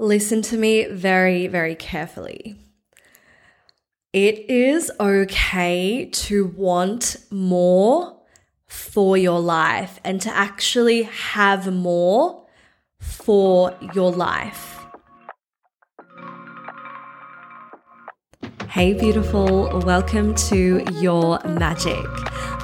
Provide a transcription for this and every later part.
Listen to me very, very carefully. It is okay to want more for your life and to actually have more for your life. Hey, beautiful, welcome to Your Magic.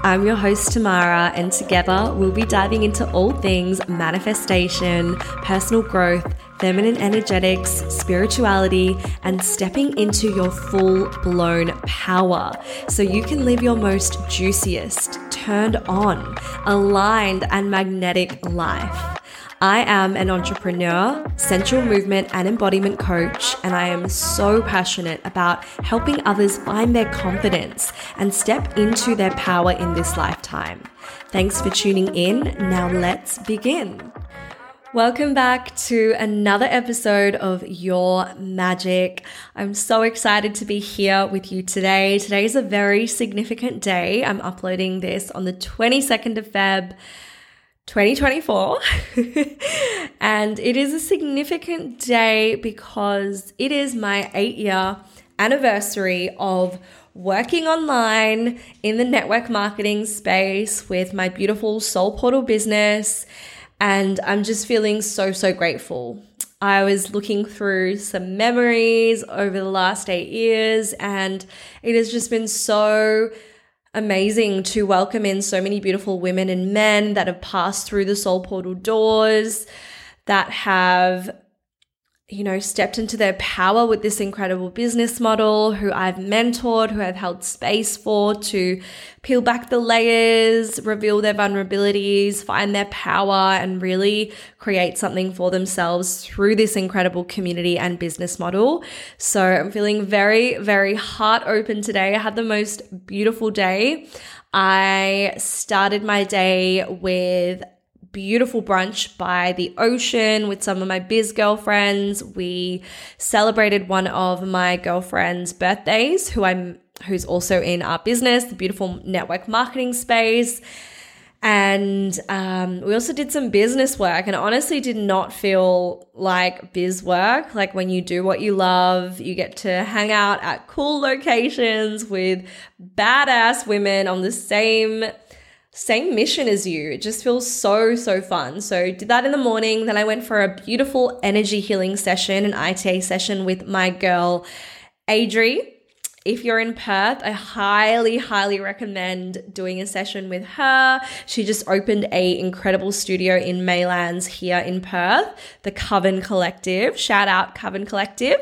I'm your host, Tamara, and together we'll be diving into all things manifestation, personal growth feminine energetics, spirituality, and stepping into your full blown power so you can live your most juiciest, turned on, aligned, and magnetic life. I am an entrepreneur, sensual movement and embodiment coach, and I am so passionate about helping others find their confidence and step into their power in this lifetime. Thanks for tuning in. Now let's begin. Welcome back to another episode of Your Magic. I'm so excited to be here with you today. Today is a very significant day. I'm uploading this on the 22nd of Feb. 2024. and it is a significant day because it is my eight year anniversary of working online in the network marketing space with my beautiful Soul Portal business and I'm just feeling so, so grateful. I was looking through some memories over the last eight years, and it has just been so amazing to welcome in so many beautiful women and men that have passed through the soul portal doors, that have you know, stepped into their power with this incredible business model, who I've mentored, who I've held space for to peel back the layers, reveal their vulnerabilities, find their power, and really create something for themselves through this incredible community and business model. So I'm feeling very, very heart open today. I had the most beautiful day. I started my day with beautiful brunch by the ocean with some of my biz girlfriends. We celebrated one of my girlfriend's birthdays, who I'm who's also in our business, the beautiful network marketing space. And um, we also did some business work, and honestly, did not feel like biz work. Like when you do what you love, you get to hang out at cool locations with badass women on the same same mission as you. It just feels so, so fun. So, did that in the morning. Then I went for a beautiful energy healing session, an ITA session with my girl, Adri. If you're in Perth, I highly, highly recommend doing a session with her. She just opened a incredible studio in Maylands here in Perth, the Coven Collective. Shout out Coven Collective.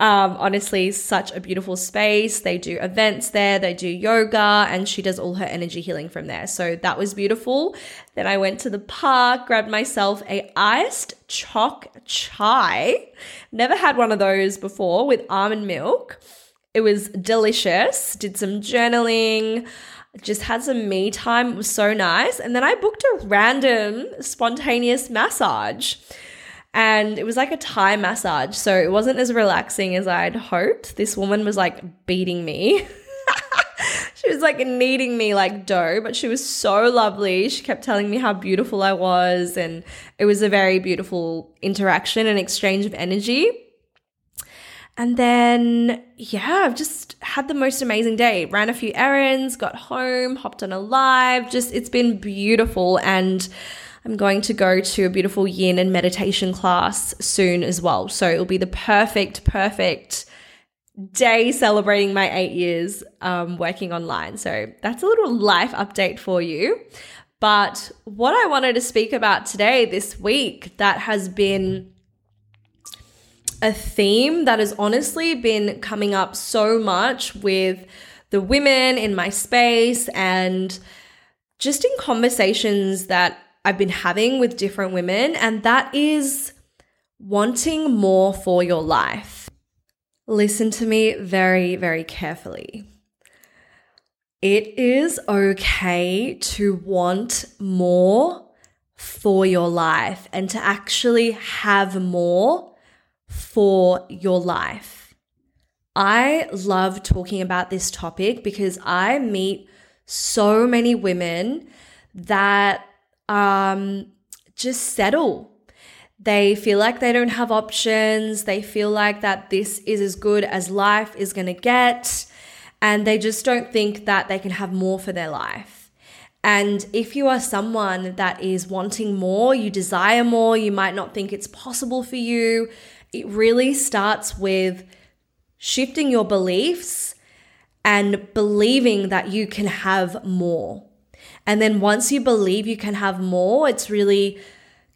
Um, honestly, such a beautiful space. They do events there, they do yoga, and she does all her energy healing from there. So that was beautiful. Then I went to the park, grabbed myself a iced choc chai. Never had one of those before with almond milk. It was delicious. Did some journaling just had some me time. It was so nice. And then I booked a random spontaneous massage and it was like a Thai massage. So it wasn't as relaxing as I'd hoped. This woman was like beating me. she was like kneading me like dough, but she was so lovely. She kept telling me how beautiful I was, and it was a very beautiful interaction and exchange of energy. And then, yeah, I've just had the most amazing day. Ran a few errands, got home, hopped on a live. Just, it's been beautiful. And I'm going to go to a beautiful yin and meditation class soon as well. So it'll be the perfect, perfect day celebrating my eight years um, working online. So that's a little life update for you. But what I wanted to speak about today, this week, that has been a theme that has honestly been coming up so much with the women in my space and just in conversations that I've been having with different women, and that is wanting more for your life. Listen to me very, very carefully. It is okay to want more for your life and to actually have more for your life. I love talking about this topic because I meet so many women that um, just settle. they feel like they don't have options. They feel like that this is as good as life is going to get. And they just don't think that they can have more for their life. And if you are someone that is wanting more, you desire more, you might not think it's possible for you, it really starts with shifting your beliefs and believing that you can have more. And then once you believe you can have more, it's really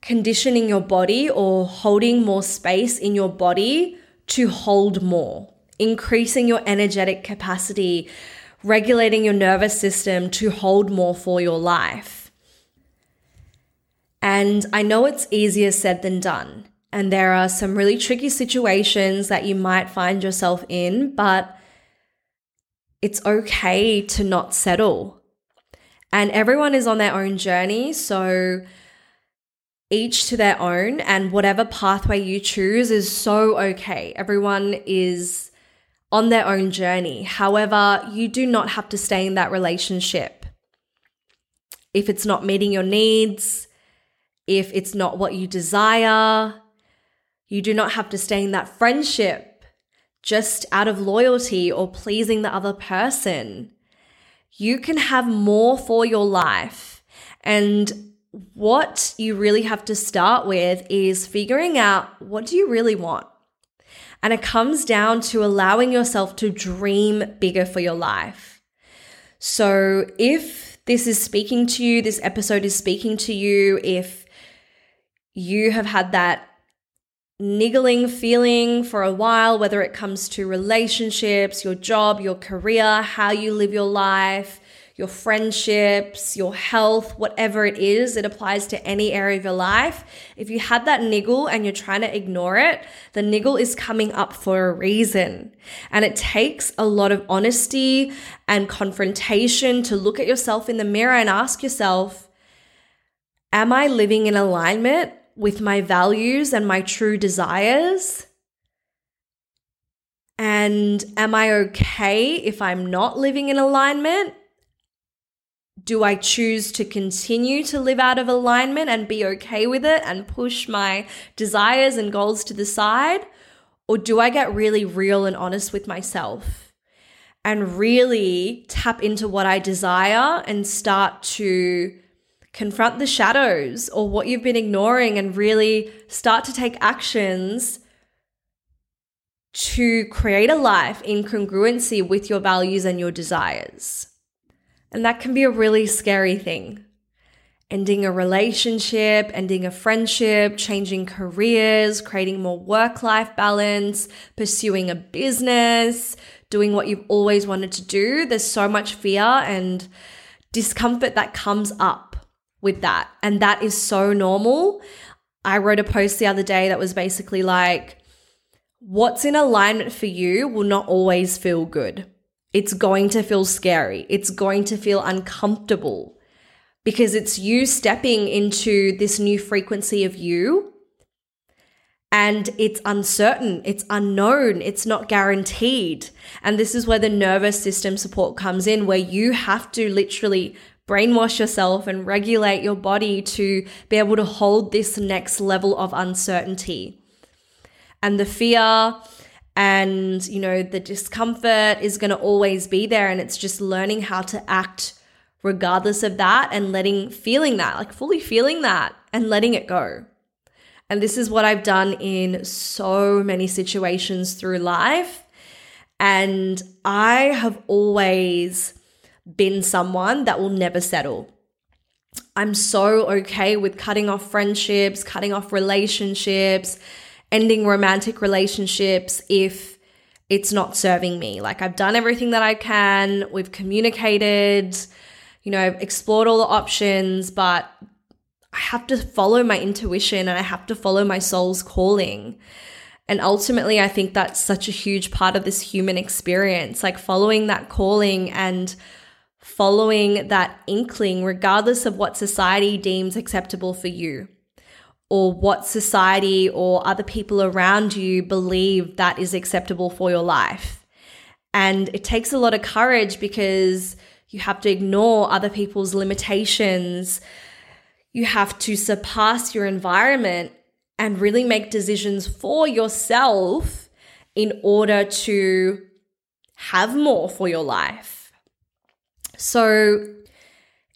conditioning your body or holding more space in your body to hold more, increasing your energetic capacity, regulating your nervous system to hold more for your life. And I know it's easier said than done. And there are some really tricky situations that you might find yourself in, but it's okay to not settle. And everyone is on their own journey. So each to their own, and whatever pathway you choose is so okay. Everyone is on their own journey. However, you do not have to stay in that relationship. If it's not meeting your needs, if it's not what you desire, you do not have to stay in that friendship just out of loyalty or pleasing the other person. You can have more for your life. And what you really have to start with is figuring out what do you really want? And it comes down to allowing yourself to dream bigger for your life. So if this is speaking to you, this episode is speaking to you, if you have had that niggling feeling for a while, whether it comes to relationships, your job, your career, how you live your life, your friendships, your health, whatever it is, it applies to any area of your life. If you had that niggle and you're trying to ignore it, the niggle is coming up for a reason. And it takes a lot of honesty and confrontation to look at yourself in the mirror and ask yourself, Am I living in alignment with my values and my true desires? And am I okay if I'm not living in alignment? do I choose to continue to live out of alignment and be okay with it and push my desires and goals to the side? Or do I get really real and honest with myself and really tap into what I desire and start to confront the shadows or what you've been ignoring and really start to take actions to create a life in congruency with your values and your desires? And that can be a really scary thing. Ending a relationship, ending a friendship, changing careers, creating more work life balance, pursuing a business, doing what you've always wanted to do. There's so much fear and discomfort that comes up with that. And that is so normal. I wrote a post the other day that was basically like, what's in alignment for you will not always feel good. It's going to feel scary. It's going to feel uncomfortable because it's you stepping into this new frequency of you and it's uncertain, it's unknown, it's not guaranteed. And this is where the nervous system support comes in, where you have to literally brainwash yourself and regulate your body to be able to hold this next level of uncertainty. And the fear and you know the discomfort is going to always be there and it's just learning how to act regardless of that and letting feeling that like fully feeling that and letting it go and this is what I've done in so many situations through life and I have always been someone that will never settle I'm so okay with cutting off friendships, cutting off relationships, ending romantic relationships if it's not serving me. Like I've done everything that I can, we've communicated, you know, explored all the options, but I have to follow my intuition and I have to follow my soul's calling. And ultimately, I think that's such a huge part of this human experience, like following that calling and following that inkling, regardless of what society deems acceptable for you or what society or other people around you believe that is acceptable for your life. And it takes a lot of courage because you have to ignore other people's limitations. You have to surpass your environment and really make decisions for yourself in order to have more for your life. So,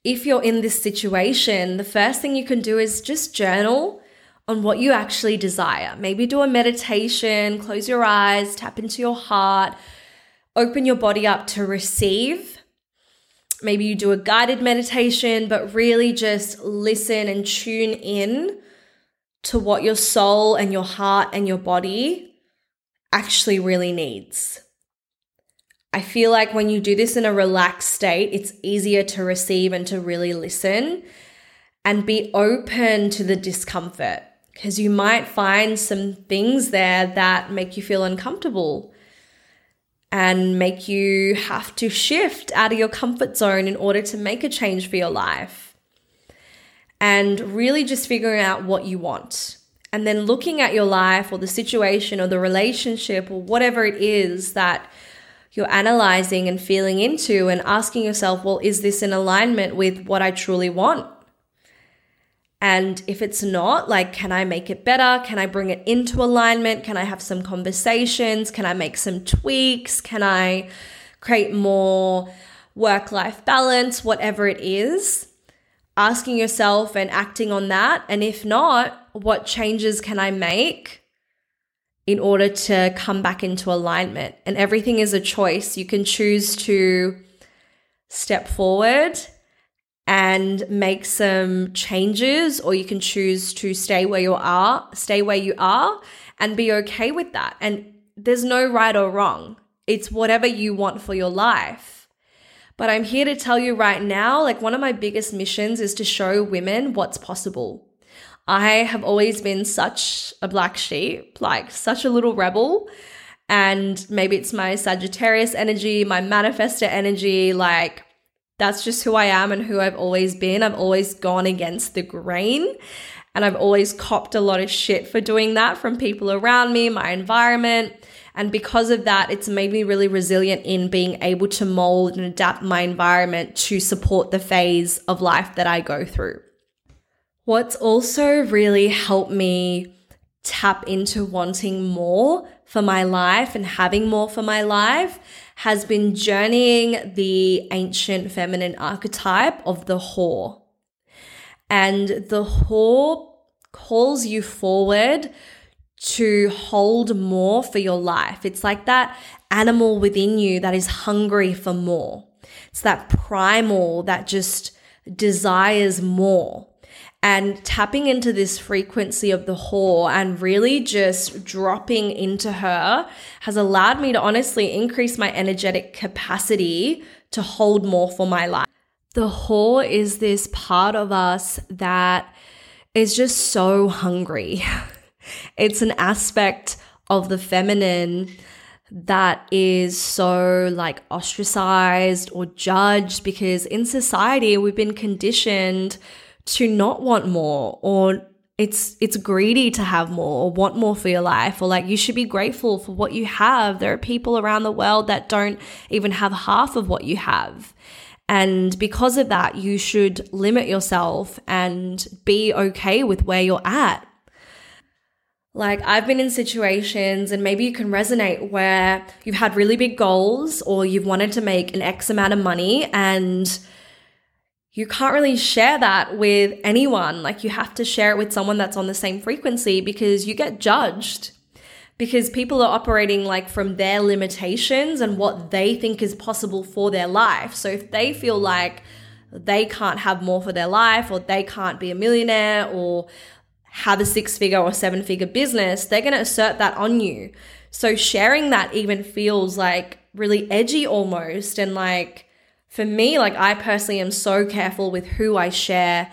if you're in this situation, the first thing you can do is just journal on what you actually desire. Maybe do a meditation, close your eyes, tap into your heart, open your body up to receive. Maybe you do a guided meditation, but really just listen and tune in to what your soul and your heart and your body actually really needs. I feel like when you do this in a relaxed state, it's easier to receive and to really listen and be open to the discomfort because you might find some things there that make you feel uncomfortable and make you have to shift out of your comfort zone in order to make a change for your life. And really just figuring out what you want. And then looking at your life or the situation or the relationship or whatever it is that you're analyzing and feeling into and asking yourself, well, is this in alignment with what I truly want? And if it's not, like, can I make it better? Can I bring it into alignment? Can I have some conversations? Can I make some tweaks? Can I create more work life balance? Whatever it is, asking yourself and acting on that. And if not, what changes can I make in order to come back into alignment. And everything is a choice. You can choose to step forward and make some changes, or you can choose to stay where you are, stay where you are, and be okay with that. And there's no right or wrong, it's whatever you want for your life. But I'm here to tell you right now like, one of my biggest missions is to show women what's possible. I have always been such a black sheep, like such a little rebel. And maybe it's my Sagittarius energy, my manifestor energy. Like, that's just who I am and who I've always been. I've always gone against the grain. And I've always copped a lot of shit for doing that from people around me, my environment. And because of that, it's made me really resilient in being able to mold and adapt my environment to support the phase of life that I go through. What's also really helped me tap into wanting more for my life and having more for my life has been journeying the ancient feminine archetype of the whore. And the whore calls you forward to hold more for your life. It's like that animal within you that is hungry for more. It's that primal that just desires more and tapping into this frequency of the whore and really just dropping into her has allowed me to honestly increase my energetic capacity to hold more for my life. The whore is this part of us that is just so hungry. it's an aspect of the feminine that is so like ostracized or judged because in society we've been conditioned to not want more or it's it's greedy to have more or want more for your life or like you should be grateful for what you have. There are people around the world that don't even have half of what you have. And because of that you should limit yourself and be okay with where you're at. Like I've been in situations and maybe you can resonate where you've had really big goals or you've wanted to make an x amount of money and you can't really share that with anyone. Like you have to share it with someone that's on the same frequency because you get judged. Because people are operating like from their limitations and what they think is possible for their life. So if they feel like they can't have more for their life or they can't be a millionaire or have a six figure or seven figure business, they're going to assert that on you. So sharing that even feels like really edgy almost and like for me, like I personally am so careful with who I share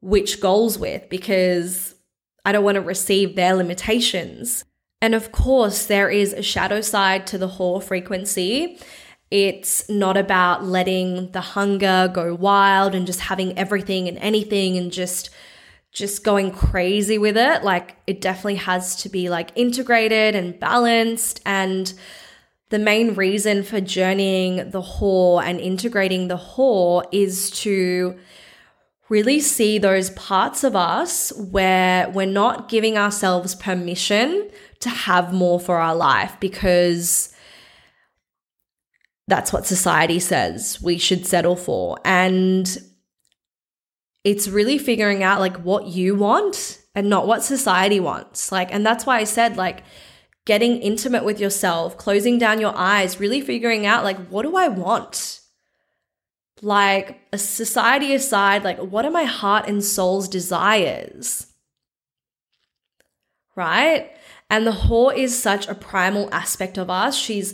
which goals with because I don't want to receive their limitations. And of course, there is a shadow side to the whore frequency. It's not about letting the hunger go wild and just having everything and anything and just just going crazy with it. Like it definitely has to be like integrated and balanced and the main reason for journeying the whore and integrating the whore is to really see those parts of us where we're not giving ourselves permission to have more for our life because that's what society says we should settle for. And it's really figuring out like what you want and not what society wants. Like, and that's why I said, like, getting intimate with yourself, closing down your eyes, really figuring out, like, what do I want? Like, a society aside, like, what are my heart and soul's desires? Right? And the whore is such a primal aspect of us. She's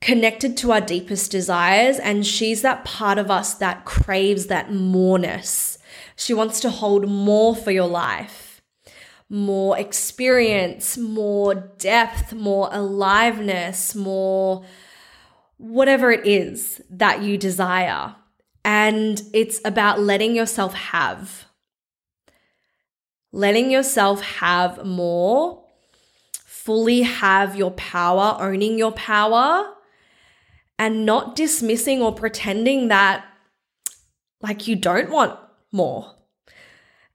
connected to our deepest desires, and she's that part of us that craves that moreness. She wants to hold more for your life, more experience, more depth, more aliveness, more whatever it is that you desire. And it's about letting yourself have. Letting yourself have more, fully have your power, owning your power, and not dismissing or pretending that like you don't want more.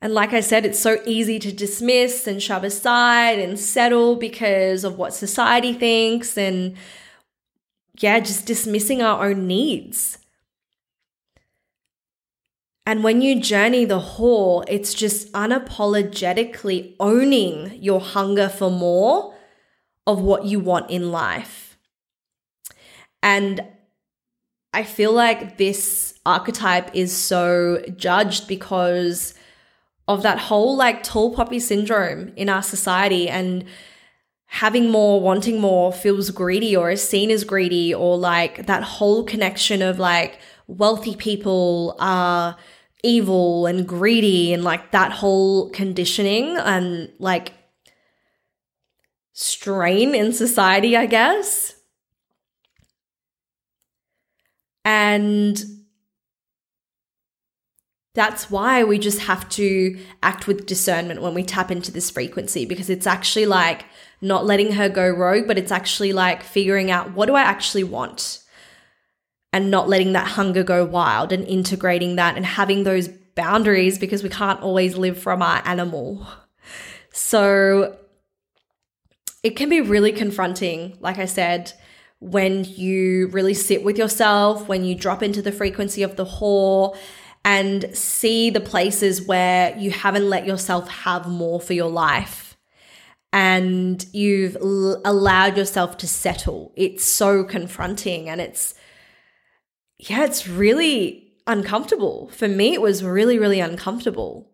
And like I said, it's so easy to dismiss and shove aside and settle because of what society thinks and yeah, just dismissing our own needs. And when you journey the whore, it's just unapologetically owning your hunger for more of what you want in life. And I feel like this archetype is so judged because of that whole like tall poppy syndrome in our society and having more, wanting more feels greedy or is seen as greedy, or like that whole connection of like wealthy people are evil and greedy, and like that whole conditioning and like strain in society, I guess. And that's why we just have to act with discernment when we tap into this frequency because it's actually like not letting her go rogue, but it's actually like figuring out what do I actually want and not letting that hunger go wild and integrating that and having those boundaries because we can't always live from our animal. So it can be really confronting, like I said, when you really sit with yourself, when you drop into the frequency of the whore and see the places where you haven't let yourself have more for your life and you've l- allowed yourself to settle. It's so confronting and it's, yeah, it's really uncomfortable. For me, it was really, really uncomfortable.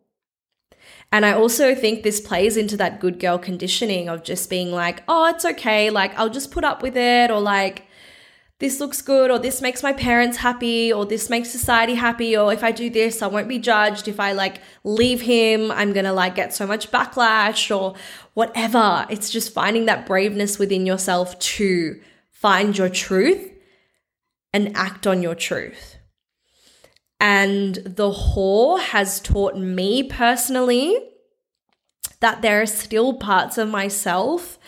And I also think this plays into that good girl conditioning of just being like, oh, it's okay. Like, I'll just put up with it. Or like, this looks good. Or this makes my parents happy. Or this makes society happy. Or if I do this, I won't be judged. If I like leave him, I'm going to like get so much backlash or whatever. It's just finding that braveness within yourself to find your truth and act on your truth. And the whore has taught me personally that there are still parts of myself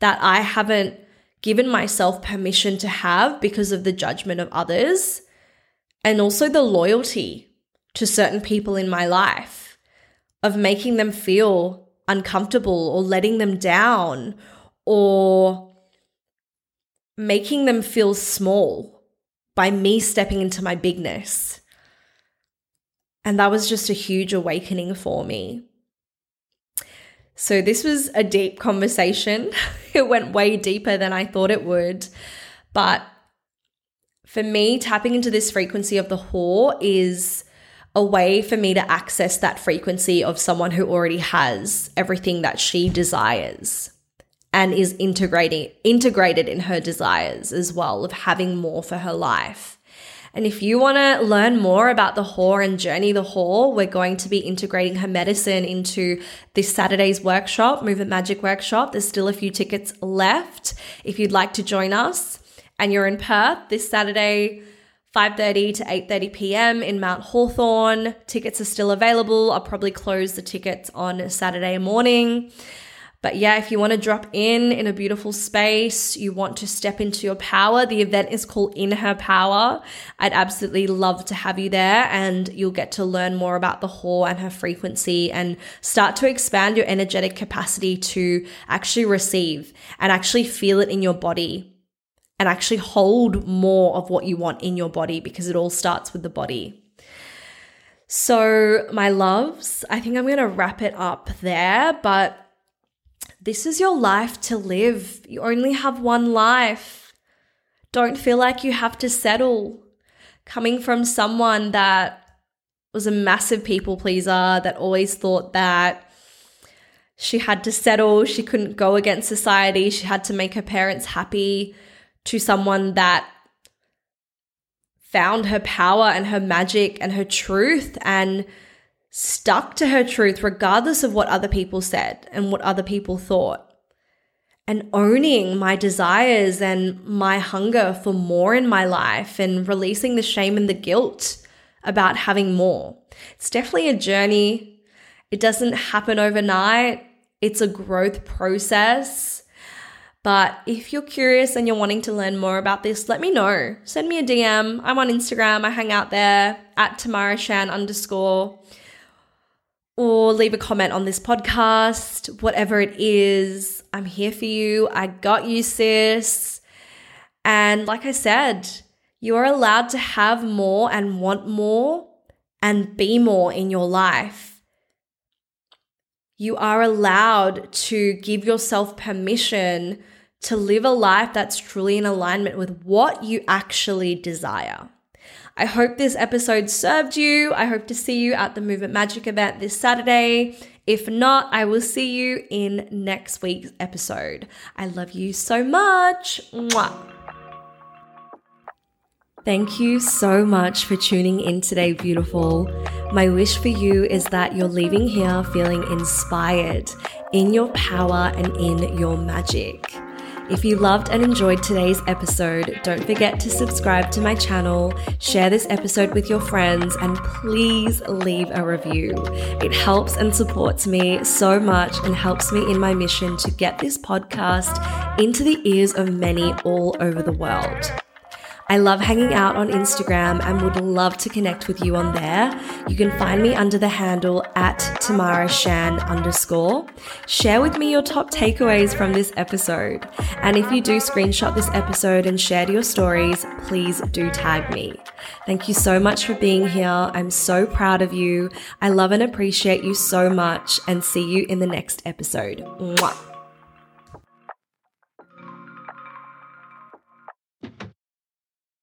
that I haven't given myself permission to have because of the judgment of others, and also the loyalty to certain people in my life, of making them feel uncomfortable or letting them down or making them feel small by me stepping into my bigness. And that was just a huge awakening for me. So, this was a deep conversation. it went way deeper than I thought it would. But for me, tapping into this frequency of the whore is a way for me to access that frequency of someone who already has everything that she desires and is integrating integrated in her desires as well of having more for her life. And if you want to learn more about the whore and journey the whore, we're going to be integrating her medicine into this Saturday's workshop, Movement Magic Workshop. There's still a few tickets left. If you'd like to join us and you're in Perth this Saturday, 5:30 to 8:30 p.m. in Mount Hawthorn. Tickets are still available. I'll probably close the tickets on Saturday morning. But yeah, if you want to drop in in a beautiful space, you want to step into your power, the event is called In Her Power. I'd absolutely love to have you there and you'll get to learn more about the whore and her frequency and start to expand your energetic capacity to actually receive and actually feel it in your body and actually hold more of what you want in your body because it all starts with the body. So, my loves, I think I'm going to wrap it up there, but this is your life to live. You only have one life. Don't feel like you have to settle. Coming from someone that was a massive people pleaser, that always thought that she had to settle, she couldn't go against society, she had to make her parents happy, to someone that found her power and her magic and her truth and stuck to her truth regardless of what other people said and what other people thought. And owning my desires and my hunger for more in my life and releasing the shame and the guilt about having more. It's definitely a journey. It doesn't happen overnight. It's a growth process. But if you're curious and you're wanting to learn more about this, let me know. Send me a DM. I'm on Instagram. I hang out there at Tamara Shan underscore or leave a comment on this podcast, whatever it is. I'm here for you. I got you, sis. And like I said, you are allowed to have more and want more and be more in your life. You are allowed to give yourself permission to live a life that's truly in alignment with what you actually desire. I hope this episode served you. I hope to see you at the Movement Magic event this Saturday. If not, I will see you in next week's episode. I love you so much. Mwah. Thank you so much for tuning in today, beautiful. My wish for you is that you're leaving here feeling inspired in your power and in your magic. If you loved and enjoyed today's episode, don't forget to subscribe to my channel, share this episode with your friends, and please leave a review. It helps and supports me so much and helps me in my mission to get this podcast into the ears of many all over the world. I love hanging out on Instagram and would love to connect with you on there. You can find me under the handle at Tamara Shan underscore. Share with me your top takeaways from this episode. And if you do screenshot this episode and share your stories, please do tag me. Thank you so much for being here. I'm so proud of you. I love and appreciate you so much and see you in the next episode. Mwah.